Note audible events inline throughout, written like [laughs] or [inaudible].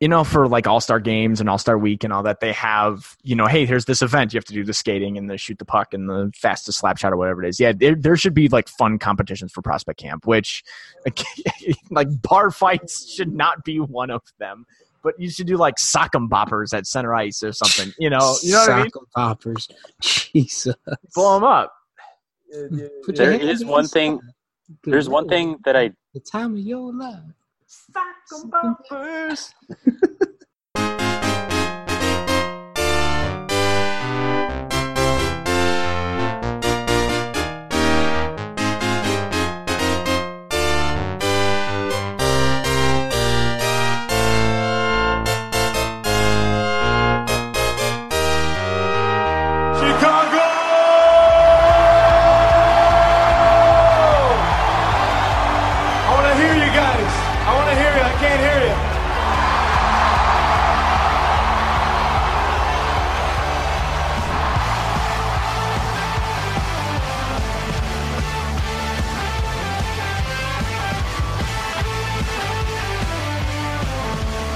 you know, for like All Star games and All Star Week and all that, they have, you know, hey, here's this event. You have to do the skating and the shoot the puck and the fastest slap shot or whatever it is. Yeah, there, there should be like fun competitions for prospect camp, which [laughs] like bar fights should not be one of them. But you should do like sock'em boppers at center ice or something. You know, you know what I mean? boppers. [laughs] Jesus. Blow them up. Uh, there is one thing. There's one thing that I. The time of your life. Sock'em boppers. Chicago!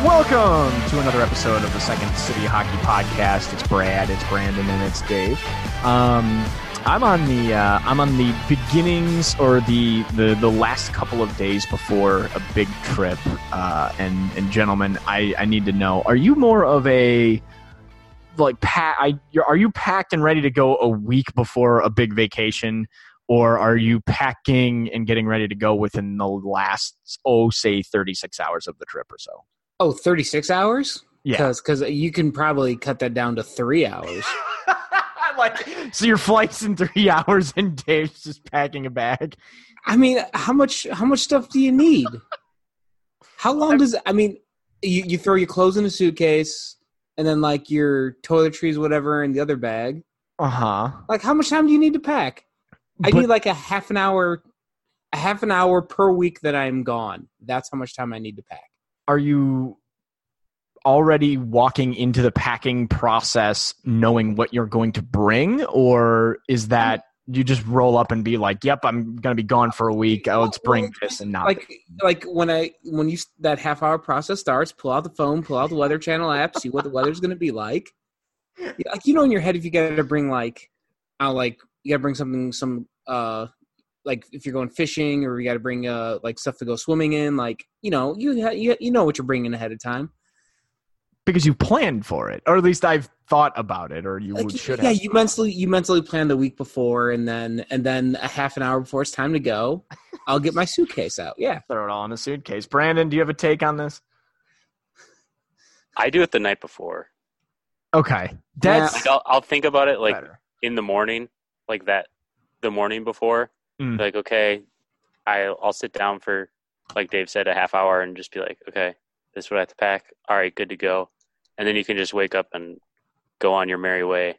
Welcome to another episode of the Second City Hockey Podcast. It's Brad, it's Brandon, and it's Dave. Um, I'm on the uh, I'm on the beginnings or the, the the last couple of days before a big trip. Uh, and and gentlemen, I I need to know: Are you more of a like pack? I are you packed and ready to go a week before a big vacation? Or are you packing and getting ready to go within the last, oh, say, 36 hours of the trip or so? Oh, 36 hours? Yeah. Because you can probably cut that down to three hours. [laughs] like so your flight's in three [laughs] hours and Dave's just packing a bag. I mean, how much how much stuff do you need? How long does I mean you, you throw your clothes in a suitcase and then like your toiletries, whatever, in the other bag. Uh-huh. Like how much time do you need to pack? I But- need like a half an hour a half an hour per week that I'm gone. That's how much time I need to pack. Are you already walking into the packing process knowing what you're going to bring? Or is that you just roll up and be like, Yep, I'm gonna be gone for a week. Oh, let's bring this and not like like when I when you that half hour process starts, pull out the phone, pull out the Weather Channel app, see what the weather's going to be like. Like you know in your head if you got to bring like, uh, like you got to bring something some uh like if you're going fishing or you got to bring uh like stuff to go swimming in, like you know you ha- you you know what you're bringing ahead of time. because you planned for it. Or at least I've thought about it, or you Like, should yeah, have. you mentally you mentally plan the week before, and then and then a half an hour before it's time to go, [laughs] I'll get my suitcase out. Yeah, Throw it all in a suitcase. Brandon, do you have a take on this? I do it the night before. Okay. That's Like I'll, I'll think about it like better. in the morning, like that, the morning before. Mm. Like okay, I I'll sit down for, like Dave said, a half hour and just be like, okay, this is what I have to pack. All right, good to go. And then you can just wake up and go on your merry way.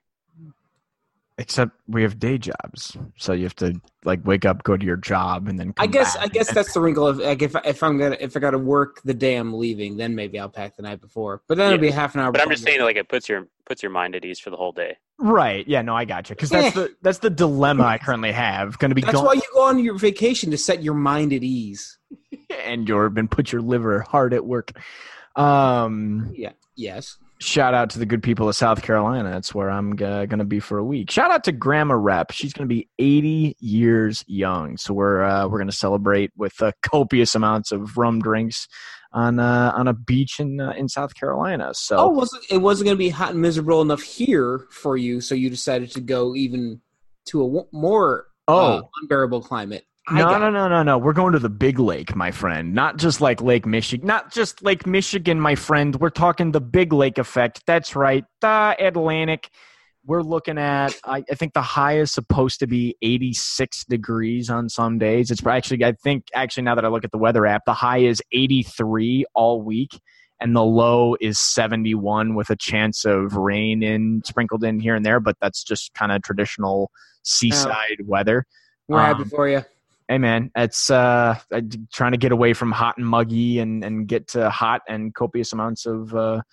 Except we have day jobs, so you have to like wake up, go to your job, and then. I guess back. I guess that's the wrinkle of like if if I'm gonna if I got to work the day I'm leaving, then maybe I'll pack the night before. But then it'll be half an hour. But I'm just I saying, like it puts your puts your mind at ease for the whole day. right. Yeah, no, I got you because that's the that's the dilemma I [laughs] currently have. Going to be that's gone, why you go on your vacation to set your mind at ease. [laughs] and you're been put your liver hard at work. Um, Yeah. Yes. Shout out to the good people of South Carolina. That's where I'm uh, going to be for a week. Shout out to Grandma Rep. She's going to be 80 years young. So we're uh, we're going to celebrate with uh, copious amounts of rum drinks on uh, on a beach in uh, in South Carolina. So Oh, it, it wasn't going to be hot and miserable enough here for you, so you decided to go even to a w- more Oh. uh, unbearable climate. No, no, no, no, no. We're going to the big lake, my friend. Not just like Lake Michigan. Not just Lake Michigan, my friend. We're talking the big lake effect. That's right. The Atlantic. We're looking at, I, I think the high is supposed to be 86 degrees on some days. It's actually, I think, actually, now that I look at the weather app, the high is 83 all week and the low is 71 with a chance of rain in sprinkled in here and there, but that's just kind of traditional seaside weather. We're happy Um, for you. Hey man, it's uh trying to get away from hot and muggy and and get to hot and copious amounts of uh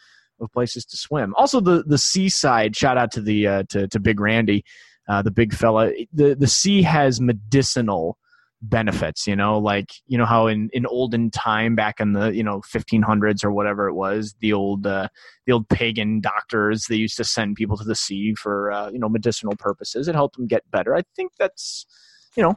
of places to swim. Also the the seaside, shout out to the uh to to Big Randy, uh the big fella. The the sea has medicinal benefits, you know, like you know how in in olden time back in the, you know, 1500s or whatever it was, the old uh the old pagan doctors they used to send people to the sea for uh, you know medicinal purposes. It helped them get better. I think that's you know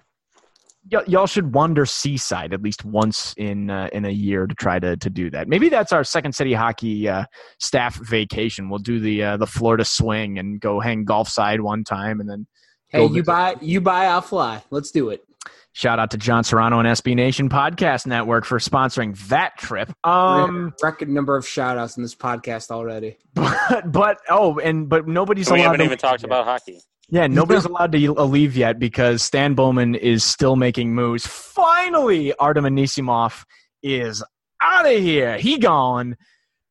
y- y'all should wander seaside at least once in uh, in a year to try to to do that. Maybe that's our second city hockey uh, staff vacation. We'll do the uh, the Florida swing and go hang golf side one time, and then Hey, you visit. buy, you buy, I'll fly. Let's do it. shout out to John Serrano and SB Nation Podcast Network for sponsoring that trip. Um, record number of shout outs in this podcast already. [laughs] but but oh, and but nobody's we haven't even talked about hockey. Yeah, nobody's allowed to leave yet because Stan Bowman is still making moves. Finally, Artem Anisimov is out of here. He gone.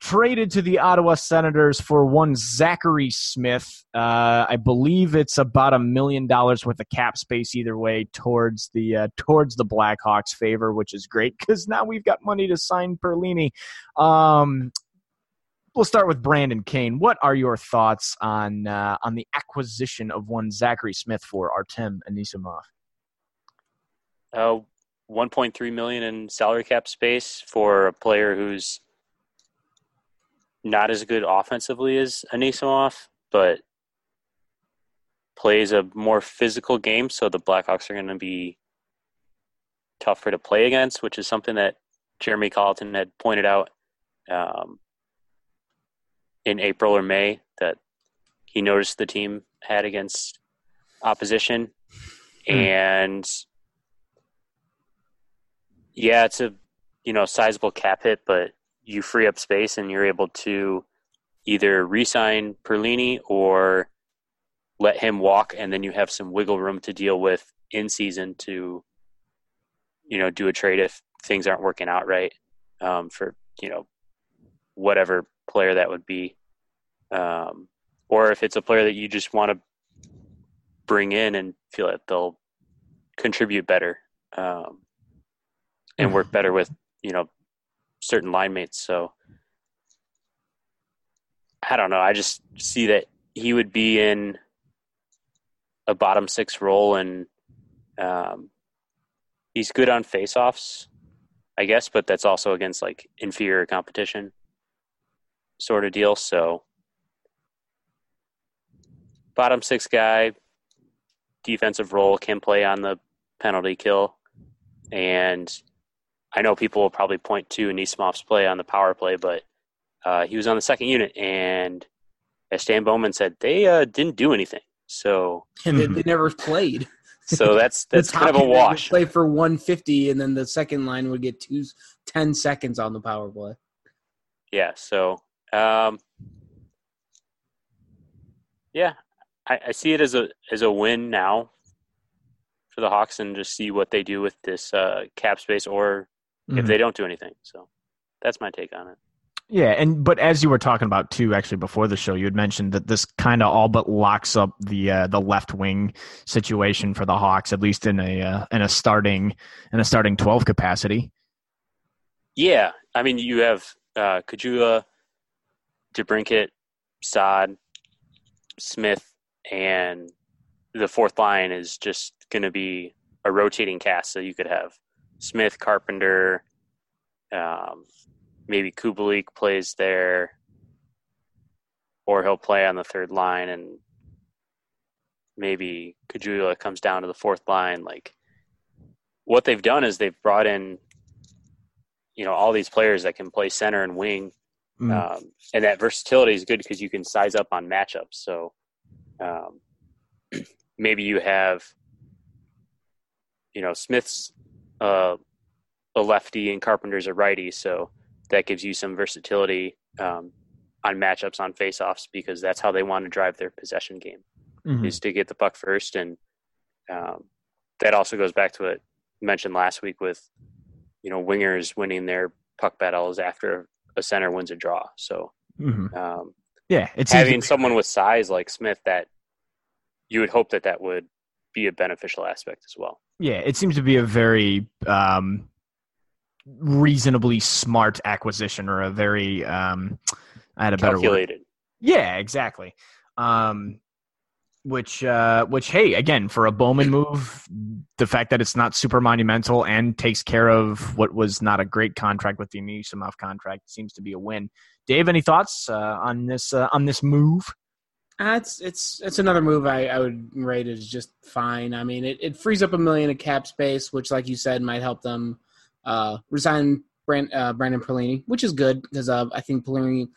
Traded to the Ottawa Senators for one Zachary Smith. Uh, I believe it's about a million dollars worth of cap space either way towards the uh, towards the Blackhawks' favor, which is great because now we've got money to sign Perlini. Um, we'll start with Brandon Kane. What are your thoughts on uh, on the acquisition of one Zachary Smith for Artem Anisimov? Uh, 1.3 million in salary cap space for a player who's not as good offensively as Anisimov, but plays a more physical game. So the Blackhawks are going to be tougher to play against, which is something that Jeremy Colliton had pointed out um, in April or May that he noticed the team had against opposition. Hmm. And yeah, it's a you know sizable cap hit, but you free up space and you're able to either re-sign Perlini or let him walk, and then you have some wiggle room to deal with in season to you know do a trade if things aren't working out right um, for you know whatever player that would be, um, or if it's a player that you just want to bring in and feel that they'll contribute better um, and work better with you know certain line mates. So I don't know. I just see that he would be in a bottom six role, and um, he's good on faceoffs, I guess, but that's also against like inferior competition sort of deal. So bottom six guy, defensive role, can play on the penalty kill, and I know people will probably point to Nisimov's play on the power play, but uh, he was on the second unit, and as Stan Bowman said, they uh, didn't do anything. So, And they, they never played. [laughs] so that's [laughs] that's kind of a unit would wash. Play for 150, and then the second line would get two, 10 seconds on the power play. Yeah. So, um, yeah, I, I see it as a as a win now for the Hawks, and just see what they do with this uh, cap space, or if Mhm. they don't do anything. So, that's my take on it. Yeah, and but as you were talking about too, actually before the show, you had mentioned that this kind of all but locks up the uh, the left wing situation for the Hawks, at least in a uh, in a starting in a starting twelve capacity. Yeah, I mean, you have uh, Caggiula, DeBrincat, Saad, Smith, and the fourth line is just going to be a rotating cast. So you could have Smith, Carpenter, um, maybe Kubalik plays there, or he'll play on the third line, and maybe Caggiula comes down to the fourth line. Like what they've done is they've brought in you know all these players that can play center and wing Mm. um, and that versatility is good because you can size up on matchups so um, [clears throat] maybe you have you know, Smith's uh, a lefty and Carpenter's a righty, so that gives you some versatility um, on matchups on faceoffs because that's how they want to drive their possession game Mhm. is to get the puck first, and um, that also goes back to what I mentioned last week with you know wingers winning their puck battles after a center wins a draw. So Mhm. um, Yeah, it seems to having someone with size like Smith, that you would hope that that would be a beneficial aspect as well. Yeah, it seems to be a very um, reasonably smart acquisition, or a very um, I had a better word. Calculated. Yeah, exactly. Um, which, uh, which, hey, again, for a Bowman move, the fact that it's not super monumental and takes care of what was not a great contract with the Anisimov contract seems to be a win. Dave, any thoughts uh, on this uh, on this move? Uh, it's it's it's another move I, I would rate as just fine. I mean, it, it frees up a million of cap space, which, like you said, might help them uh, resign Brand, uh, Brendan Perlini, which is good because I think Perlini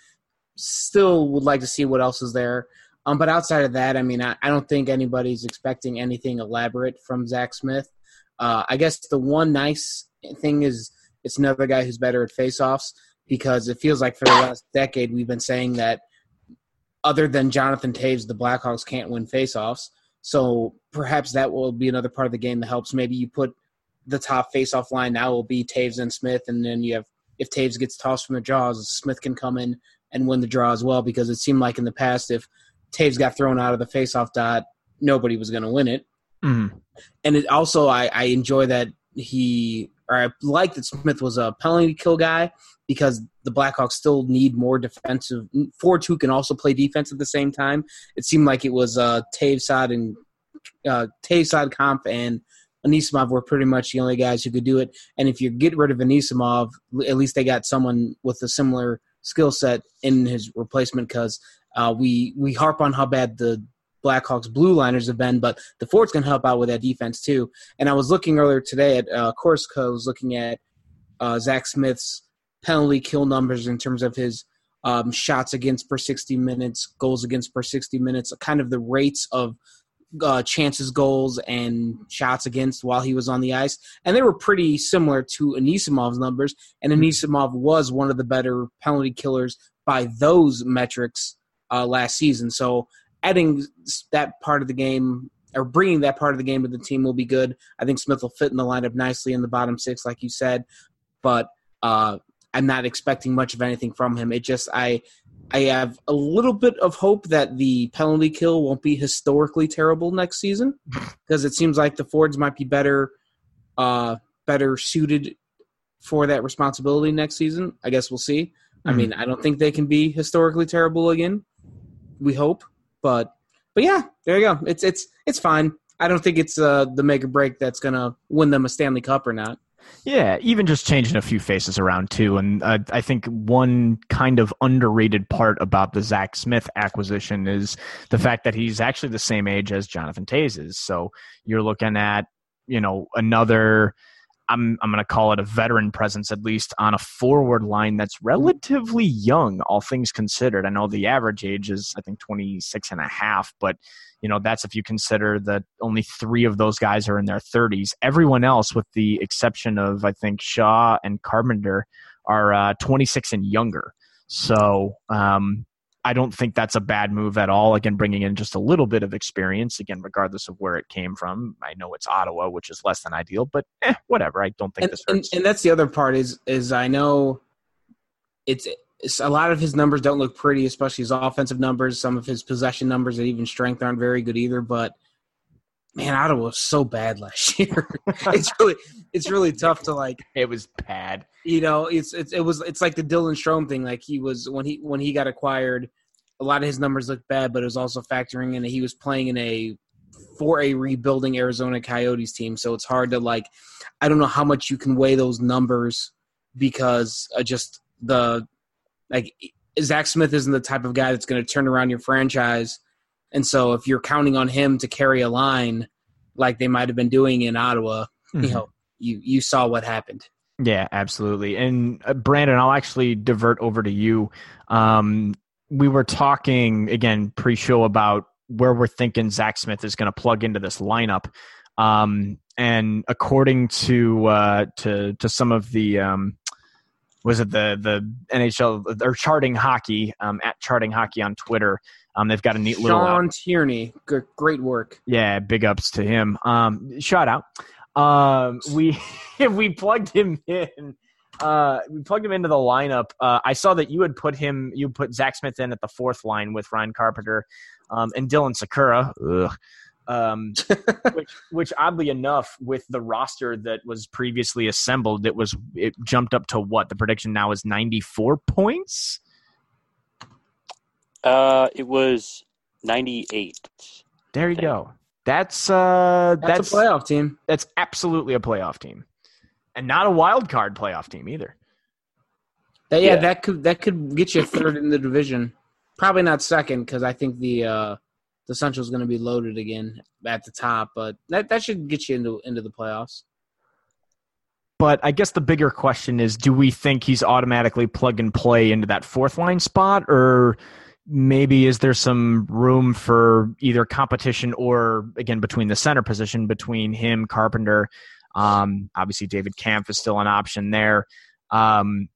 still would like to see what else is there. Um, but outside of that, I mean, I, I don't think anybody's expecting anything elaborate from Zach Smith. Uh, I guess the one nice thing is it's another guy who's better at faceoffs because it feels like for the last decade we've been saying that other than Jonathan Toews, the Blackhawks can't win faceoffs. So perhaps that will be another part of the game that helps. Maybe you put the top faceoff line now will be Toews and Smith, and then you have if Toews gets tossed from the draws, Smith can come in and win the draw as well. Because it seemed like in the past, if Toews got thrown out of the faceoff dot, nobody was going to win it. Mhm. And it also, I, I enjoy that he, or I like that Smith was a penalty kill guy because the Blackhawks still need more defensive forwards who can also play defense at the same time. It seemed like it was uh, Tavesod and uh, Tavesod, Kampf, and Anisimov were pretty much the only guys who could do it. And if you get rid of Anisimov, at least they got someone with a similar skill set in his replacement because uh, we we harp on how bad the Blackhawks blue liners have been, but the forwards can help out with that defense too. And I was looking earlier today at uh, Corsica, I was looking at uh, Zach Smith's penalty kill numbers in terms of his um, shots against per 60 minutes, goals against per 60 minutes, kind of the rates of uh, chances, goals, and shots against while he was on the ice. And they were pretty similar to Anisimov's numbers. And Anisimov was one of the better penalty killers by those metrics uh, last season. So adding that part of the game or bringing that part of the game to the team will be good. I think Smith will fit in the lineup nicely in the bottom six, like you said. But uh, I'm not expecting much of anything from him. It just I I have a little bit of hope that the penalty kill won't be historically terrible next season [laughs] because it seems like the Fords might be better uh, better suited for that responsibility next season. I guess we'll see. I Mhm. mean, I don't think they can be historically terrible again. We hope, but but yeah, there you go. It's it's it's fine. I don't think it's uh, the make or break that's gonna win them a Stanley Cup or not. Yeah, even just changing a few faces around too, and I think one kind of underrated part about the Zach Smith acquisition is the fact that he's actually the same age as Jonathan Toews is. So you're looking at you know another. I'm I'm going to call it a veteran presence at least on a forward line that's relatively young, all things considered. I know the average age is I think 26 and a half, but you know that's if you consider that only three of those guys are in their 30s. Everyone else, with the exception of I think Shaw and Carpenter, are uh, 26 and younger. So um, I don't think that's a bad move at all. Again, bringing in just a little bit of experience. Again, regardless of where it came from. I know it's Ottawa, which is less than ideal, but eh, whatever. I don't think and, this and, and that's the other part is is I know it's, it's a lot of his numbers don't look pretty, especially his offensive numbers. Some of his possession numbers and even strength aren't very good either. But man, Ottawa was so bad last [laughs] year. it's really it's really [laughs] tough to like it was bad. you know it's, it's it was it's like the Dylan Strome thing. Like he was when he when he got acquired, a lot of his numbers looked bad, but it was also factoring in that he was playing in a for a rebuilding Arizona Coyotes team. So it's hard to like I don't know how much you can weigh those numbers because uh, just the like Zach Smith isn't the type of guy that's going to turn around your franchise. And so if you're counting on him to carry a line like they might have been doing in Ottawa, Mhm. you know, you you saw what happened. Yeah, absolutely. And uh, Brandon, I'll actually divert over to you. Um, we were talking again pre-show about where we're thinking Zach Smith is going to plug into this lineup. Um, and according to uh, to to some of the um, was it the the NHL or charting hockey um, at charting hockey on Twitter. Um, they've got a neat little Sean Tierney, g- great work. yeah, big ups to him. Um, shout out. Um, we [laughs] we plugged him in. Uh, we plugged him into the lineup. Uh, I saw that you had put him. You put Zach Smith in at the fourth line with Ryan Carpenter, um, and Dylan Sikura. Ugh. Um, [laughs] which, which oddly enough, with the roster that was previously assembled, it was it jumped up to what the prediction now is ninety four points. Uh, it was 98. There you go. That's uh, That's, that's a playoff team. that's absolutely a playoff team, and not a wild card playoff team either. That, yeah, Yeah. that could that could get you third in the division. Probably not second because I think the uh, the Central's going to be loaded again at the top, but that that should get you into into the playoffs. But I guess the bigger question is: Do we think he's automatically plug and play into that fourth line spot, or maybe is there some room for either competition or again between the center position between him, Carpenter? Um, obviously, David Kampf is still an option there. Um,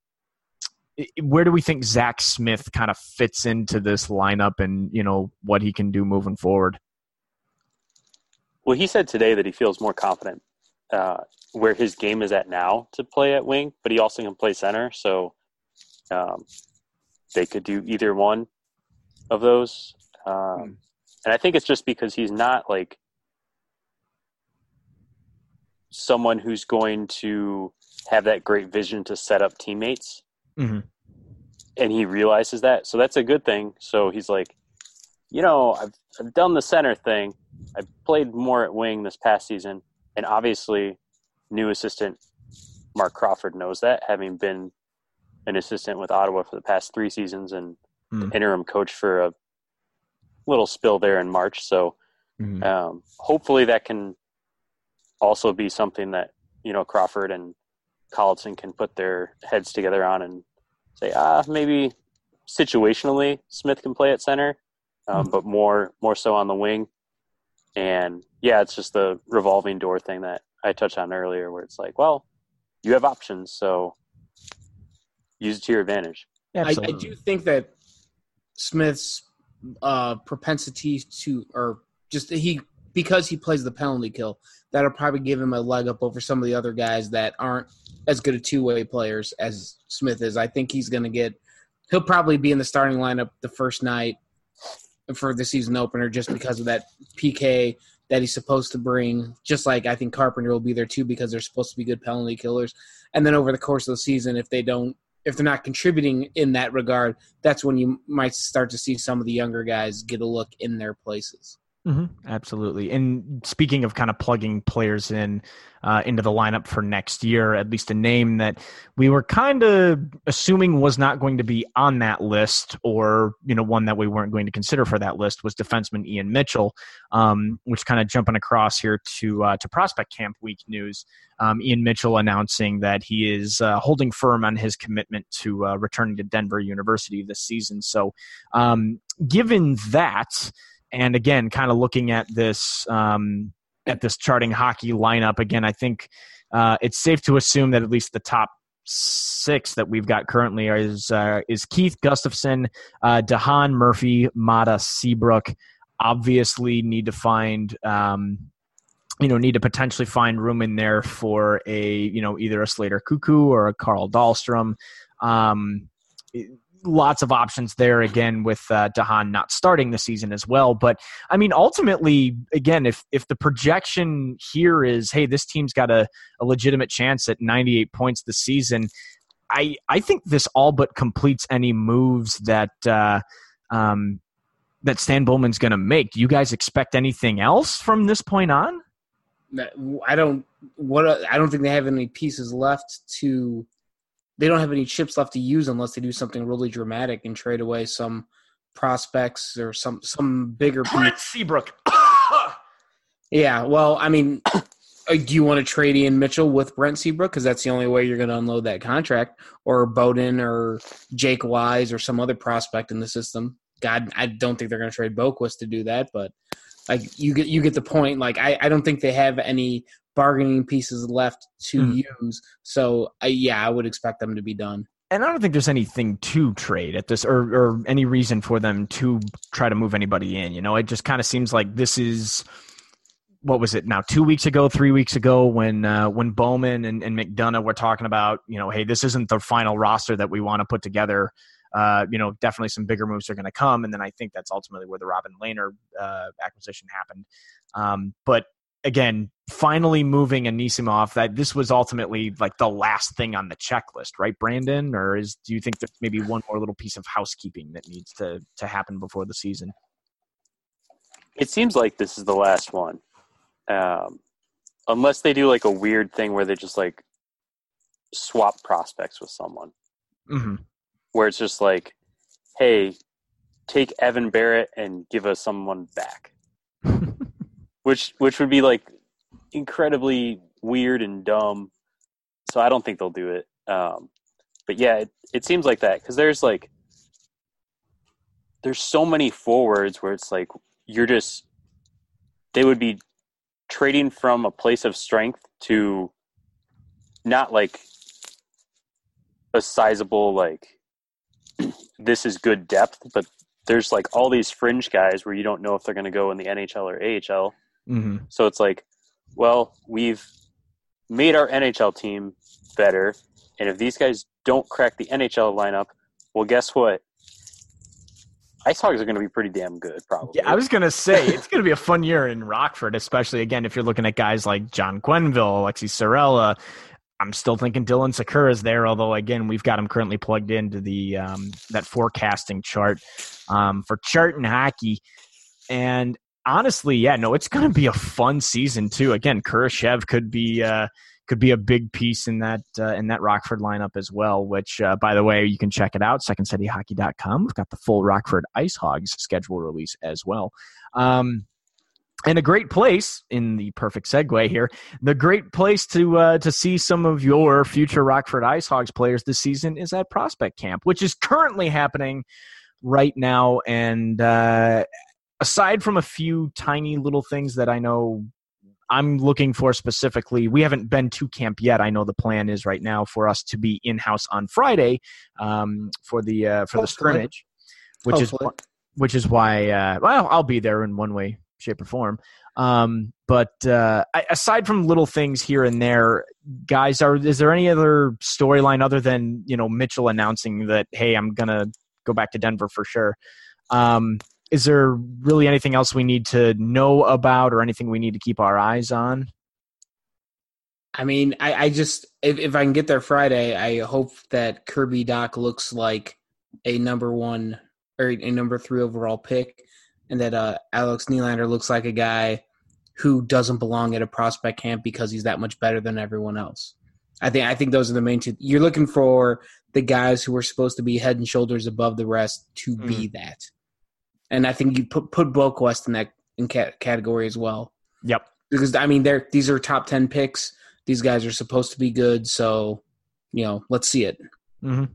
where do we think Zach Smith kind of fits into this lineup, and you know what he can do moving forward? Well, he said today that he feels more confident uh, where his game is at now to play at wing, but he also can play center. So um, they could do either one of those. Um, And I think it's just because he's not like someone who's going to have that great vision to set up teammates. Mhm. And he realizes that. So that's a good thing. So he's like, you know, I've, I've done the center thing. I played more at wing this past season, and obviously, new assistant Mark Crawford knows that, having been an assistant with Ottawa for the past three seasons and Hmm. interim coach for a little spill there in March. So, Mhm. um, hopefully, that can also be something that you know Crawford and Colliton can put their heads together on and say, ah, maybe situationally Smith can play at center, um, but more more so on the wing. And yeah, it's just the revolving door thing that I touched on earlier, where it's like, well, you have options, so use it to your advantage. I, I do think that Smith's uh, propensity to, or just he because he plays the penalty kill, that'll probably give him a leg up over some of the other guys that aren't as good at two way players as Smith is. I think he's going to get. He'll probably be in the starting lineup the first night for the season opener just because of that PK that he's supposed to bring. Just like I think Carpenter will be there too because they're supposed to be good penalty killers. And then over the course of the season, if they don't, if they're not contributing in that regard, that's when you might start to see some of the younger guys get a look in their places. Hmm absolutely. And speaking of kind of plugging players in uh, into the lineup for next year, at least a name that we were kind of assuming was not going to be on that list, or you know, one that we weren't going to consider for that list was defenseman Ian Mitchell, um, which kind of jumping across here to uh, to prospect camp week news. Um, Ian Mitchell announcing that he is uh, holding firm on his commitment to uh, returning to Denver University this season. So, um, given that and again, kind of looking at this um, at this charting hockey lineup again, I think uh, it's safe to assume that at least the top six that we've got currently is uh, is Keith Gustafsson, uh, de Haan Murphy, Maatta Seabrook. Obviously, need to find. Um, you know, need to potentially find room in there for a, you know, either a Slater Koekkoek or a Carl Dahlstrom. Um, lots of options there again with uh, de Haan not starting the season as well. But I mean, ultimately, again, if if the projection here is, hey, this team's got a, a legitimate chance at 98 points this season, I I think this all but completes any moves that. Uh, um, that Stan Bowman's going to make. Do you guys expect anything else from this point on? I don't what I don't think they have any pieces left to. They don't have any chips left to use unless they do something really dramatic and trade away some prospects or some some bigger piece. Seabrook. [coughs] Yeah, well, I mean, [coughs] uh, do you want to trade Ian Mitchell with Brent Seabrook because that's the only way you're going to unload that contract, or Beaudin or Jake Wise or some other prospect in the system? God, I don't think they're going to trade Boqvist to do that, but like you get you get the point. Like I, I don't think they have any bargaining pieces left to Mhm. use. So I yeah, I would expect them to be done. and I don't think there's anything to trade at this, or or any reason for them to try to move anybody in. You know, it just kind of seems like this is what was it now? Two weeks ago, three weeks ago, when uh, when Bowman and, and McDonough were talking about, you know, hey, this isn't the final roster that we want to put together. Uh, you know, definitely some bigger moves are going to come, and then I think that's ultimately where the Robin Lehner uh, acquisition happened. Um, but again, finally moving Anisimov, that this was ultimately like the last thing on the checklist, right, Brandon? Or is do you think there's maybe one more little piece of housekeeping that needs to to happen before the season? It seems like this is the last one, um, unless they do like a weird thing where they just like swap prospects with someone, hmm where it's just like, hey, take Evan Barratt and give us someone back, [laughs] which which would be like incredibly weird and dumb. So I don't think they'll do it. Um, but yeah, it, it seems like that because there's like there's so many forwards where it's like you're just they would be trading from a place of strength to not like a sizable like [clears throat] this is good depth, but there's like all these fringe guys where you don't know if they're going to go in the NHL or AHL. hmm So it's like, well, we've made our NHL team better, and if these guys don't crack the NHL lineup, well, guess what? Ice Hogs are going to be pretty damn good, probably. Yeah, I was gonna say it's gonna be a fun year in Rockford, especially again if you're looking at guys like John Quenneville, Aleksi Saarela. I'm still thinking Dylan Sikura Sikura's there, although again we've got him currently plugged into the um, that forecasting chart um, for chart and hockey. And honestly, yeah, no, it's going to be a fun season too. Again, Kurashev could be uh, could be a big piece in that uh, in that Rockford lineup as well. Which, uh, by the way, you can check it out secondcityhockey.com. We've got the full Rockford Ice Hogs schedule release as well. Um, and a great place in the perfect segue here. The great place to uh, to see some of your future Rockford Ice Hogs players this season is at Prospect Camp, which is currently happening right now. And uh, aside from a few tiny little things that I know I'm looking for specifically, we haven't been to camp yet. I know the plan is right now for us to be in house on Friday um, for the uh, for the scrimmage, which is which is why uh, well I'll be there in one way, shape, or form. Um, but uh, aside from little things here and there, guys, are is there any other storyline other than you know Mitchell announcing that hey I'm gonna go back to Denver for sure? Um, is there really anything else we need to know about or anything we need to keep our eyes on? I mean, I, I just if, if I can get there Friday, I hope that Kirby Dach looks like a number one or a number three overall pick, and that uh, Alex Nylander looks like a guy who doesn't belong at a prospect camp because he's that much better than everyone else. I think I think those are the main two. You're looking for the guys who are supposed to be head and shoulders above the rest to be that, and I think you put put Boqvist in that in cat- category as well Yep. because I mean they're these are top ten picks. These guys are supposed to be good, so you know, let's see it. hmm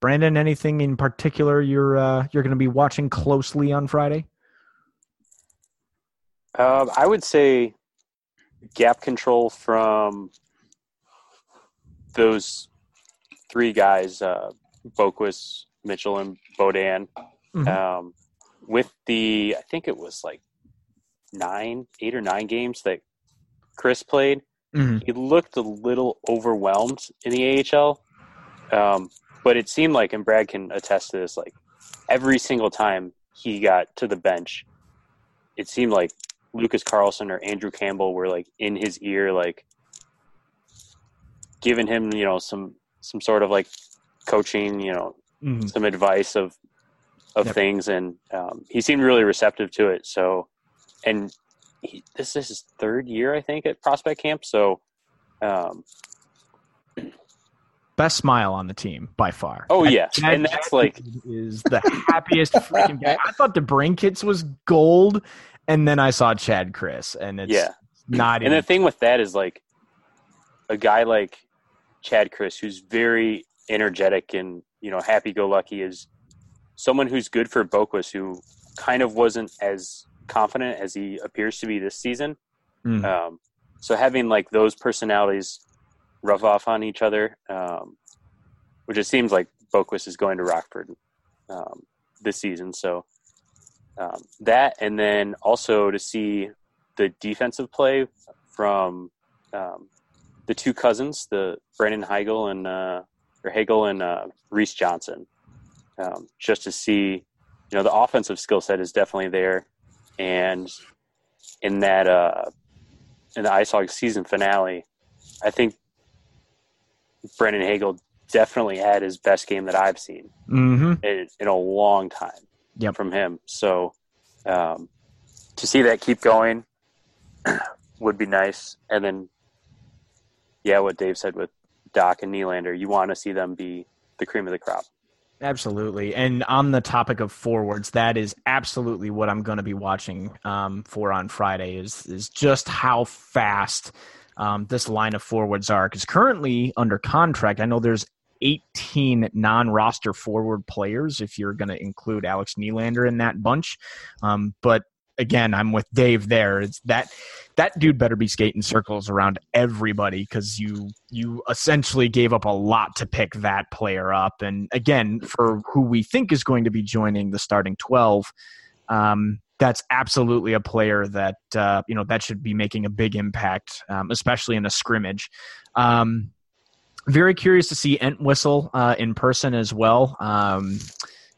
Brandon, anything in particular you're uh, you're going to be watching closely on Friday? Um, I would say gap control from those three guys, uh, Boqvist, Mitchell, and Beaudin. Mhm. Um, with the, I think it was like nine, eight or nine games that Krys played, Mhm. he looked a little overwhelmed in the AHL. Um, but it seemed like, and Brad can attest to this, like every single time he got to the bench, it seemed like Lucas Carlsson or Andrew Campbell were like in his ear, like giving him, you know, some some sort of like coaching, you know, Mhm. some advice of of Yep. things, and um, he seemed really receptive to it. So, and he, this is his third year, I think, at Prospect Camp. So, um, Best smile on the team by far. oh yeah, that and that's like is the happiest freaking guy. I thought the Brain Kits was gold, and then I saw Chad Krys, and it's yeah. not And the thing with that is like a guy like Chad Krys, who's very energetic and you know happy go lucky, is someone who's good for Boqvist, who kind of wasn't as confident as he appears to be this season. Mm. Um, so having like those personalities rough off on each other, um, which it seems like Boqvist is going to Rockford um, this season. So um, that, and then also to see the defensive play from um, the two cousins, the Brandon Hagel and uh, or Hagel and uh, Reese Johnson, um, just to see, you know, the offensive skill set is definitely there, and in that uh, in the Ice Hogs season finale, I think Brandon Hagel definitely had his best game that I've seen Mm-hmm. in, in a long time Yep. from him. So um, to see that keep going [clears throat] would be nice. And then, yeah, what Dave said with Dach and Nylander, you want to see them be the cream of the crop. Absolutely. And on the topic of forwards, that is absolutely what I'm going to be watching um, for on Friday is is just how fast um, this line of forwards are. Because currently under contract, I know there's 18 non-roster forward players if you're going to include Alex Nylander in that bunch. Um, but again, I'm with Dave there. That that dude better be skating circles around everybody because you you essentially gave up a lot to pick that player up. And again, for who we think is going to be joining the starting twelve, um, that's absolutely a player that uh, you know that should be making a big impact, um, especially in a scrimmage. Um, very curious to see Entwistle uh, in person as well. Um,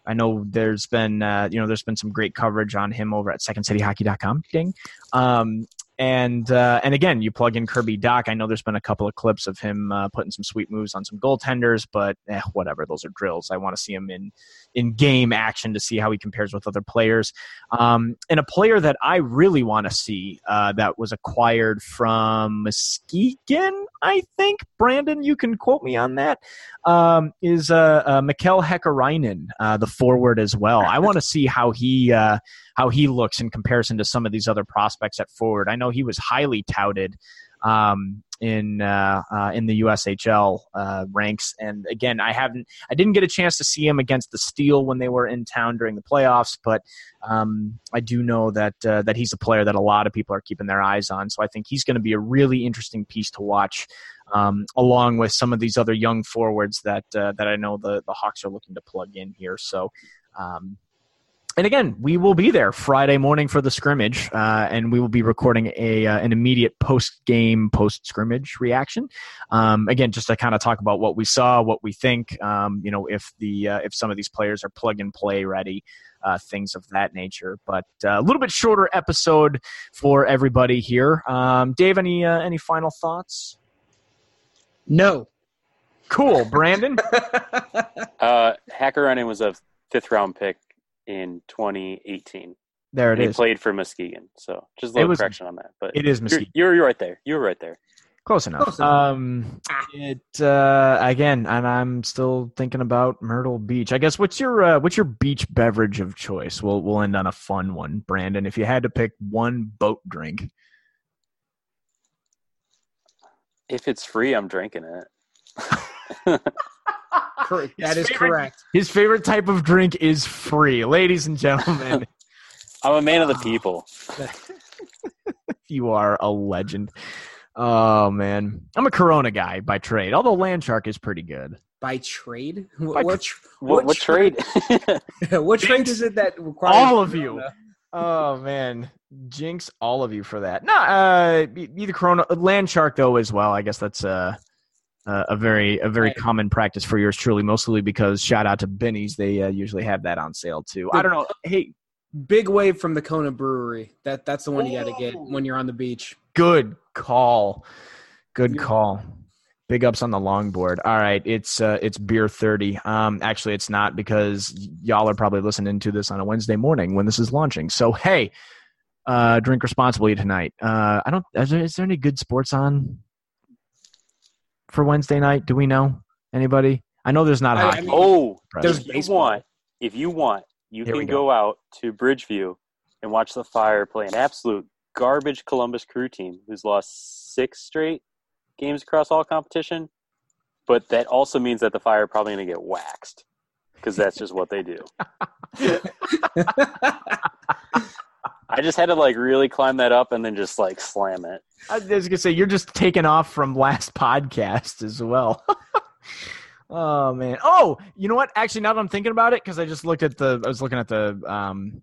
I know there's been uh, you know there's been some great coverage on him over at SecondCityHockey.com. Ding. Um, and uh, and again, you plug in Kirby Dach. I know there's been a couple of clips of him uh, putting some sweet moves on some goaltenders, but eh, whatever. Those are drills. I want to see him in in game action to see how he compares with other players. Um, and a player that I really want to see uh, that was acquired from Muskegon, I think. Brandon, you can quote me on that. Um, is uh, uh, Mikael Hakkarainen, uh, the forward as well. I want to see how he uh, how he looks in comparison to some of these other prospects at forward. I know he was highly touted um, in uh, uh, in the USHL uh, ranks, and again, I haven't, I didn't get a chance to see him against the Steel when they were in town during the playoffs, but um, I do know that uh, that he's a player that a lot of people are keeping their eyes on. So I think he's going to be a really interesting piece to watch. Um, along with some of these other young forwards that uh, that I know the the Hawks are looking to plug in here. So, um, and again, we will be there Friday morning for the scrimmage, uh, and we will be recording a uh, an immediate post game, post scrimmage reaction. Um, again, just to kind of talk about what we saw, what we think. Um, you know, if the uh, if some of these players are plug and play ready. Uh, things of that nature, but uh, a little bit shorter episode for everybody here. Um, Dave, any uh, any final thoughts? No. Cool, Brandon. [laughs] Uh, Hakkarainen was a fifth round pick in 2018. There it he is. played for Muskegon. So just a little was- correction on that. But It is you're, Muskegon. you're, you're right there. You're right there. Close enough. Close enough. Um, it uh, again, and I'm still thinking about Myrtle Beach. I guess what's your uh, what's your beach beverage of choice? We'll we'll end on a fun one, Brandon. If you had to pick one boat drink, If it's free, I'm drinking it. [laughs] [laughs] Cor- [laughs] that His is favorite- correct. his favorite type of drink is free, ladies and gentlemen. [laughs] I'm a man of the people. [laughs] you are a legend. Oh man, I'm a Corona guy by trade. Although Land Shark is pretty good. By trade? What, By- what, tr- What, what trade? what trade is it that requires All of you. Oh man, jinx all of you for that. No, uh, either Corona, Land Shark though as well. I guess that's uh, uh, a very a very Right. common practice for yours truly, mostly because shout out to Benny's, they uh, usually have that on sale too. I don't know. Hey, Big wave from the Kona Brewery. That that's the one you got to get when you're on the beach. good call, good Yeah. call. Big ups on the longboard. All right, it's uh, it's beer thirty. Um, actually, it's not because y'all are probably listening to this on a Wednesday morning when this is launching. So hey, uh, drink responsibly tonight. Uh, I don't. Is there, is there any good sports on for Wednesday night? Do we know anybody? I know there's not I- I mean- oh, There's if you want, if you want, you Here can go. go out to Bridgeview and watch the Fire play an absolute garbage Columbus Crew team who's lost six straight games across all competition. But that also means that the Fire are probably going to get waxed because that's just what they do. [laughs] I just had to like really climb that up and then just like slam it. I was gonna say you're just taking off from last podcast as well. [laughs] oh man. Oh, you know what? Actually, now that I'm thinking about it, because I just looked at the, I was looking at the, um,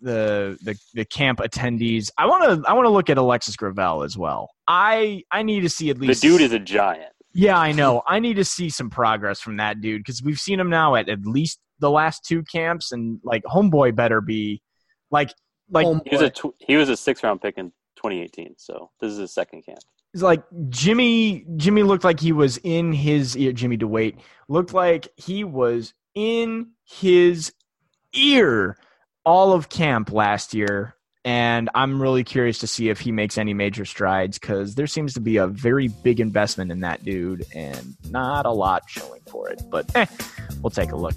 the the the camp attendees. I want to I want to look at Alexis Gravel as well. I I need to see at least The dude is a giant. Yeah, I know. I need to see some progress from that dude because we've seen him now at at least the last two camps, and like homeboy better be like like He was a tw- he was a six round pick in 2018, so this is his second camp. It's like Jimmy Jimmy looked like he was in his ear Jimmy DeWait looked like he was in his ear all of camp last year and I'm really curious to see if he makes any major strides cuz there seems to be a very big investment in that dude and not a lot showing for it but eh, we'll take a look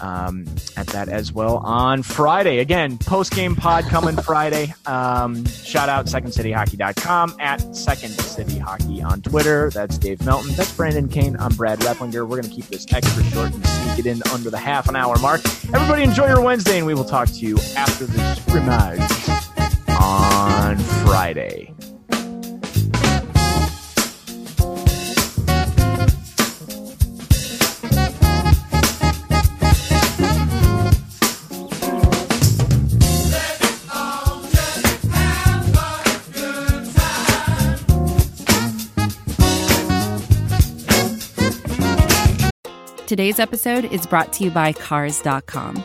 um, at that as well on Friday. Again, post game pod coming Friday. Um, shout out secondcityhockey.com at Second City Hockey on Twitter. That's Dave Melton. That's Brandon Kane. I'm Brad Replinger. We're going to keep this extra short and sneak it in under the half an hour mark. Everybody enjoy your Wednesday, and we will talk to you after the scrimmage on Friday. Today's episode is brought to you by Cars.com.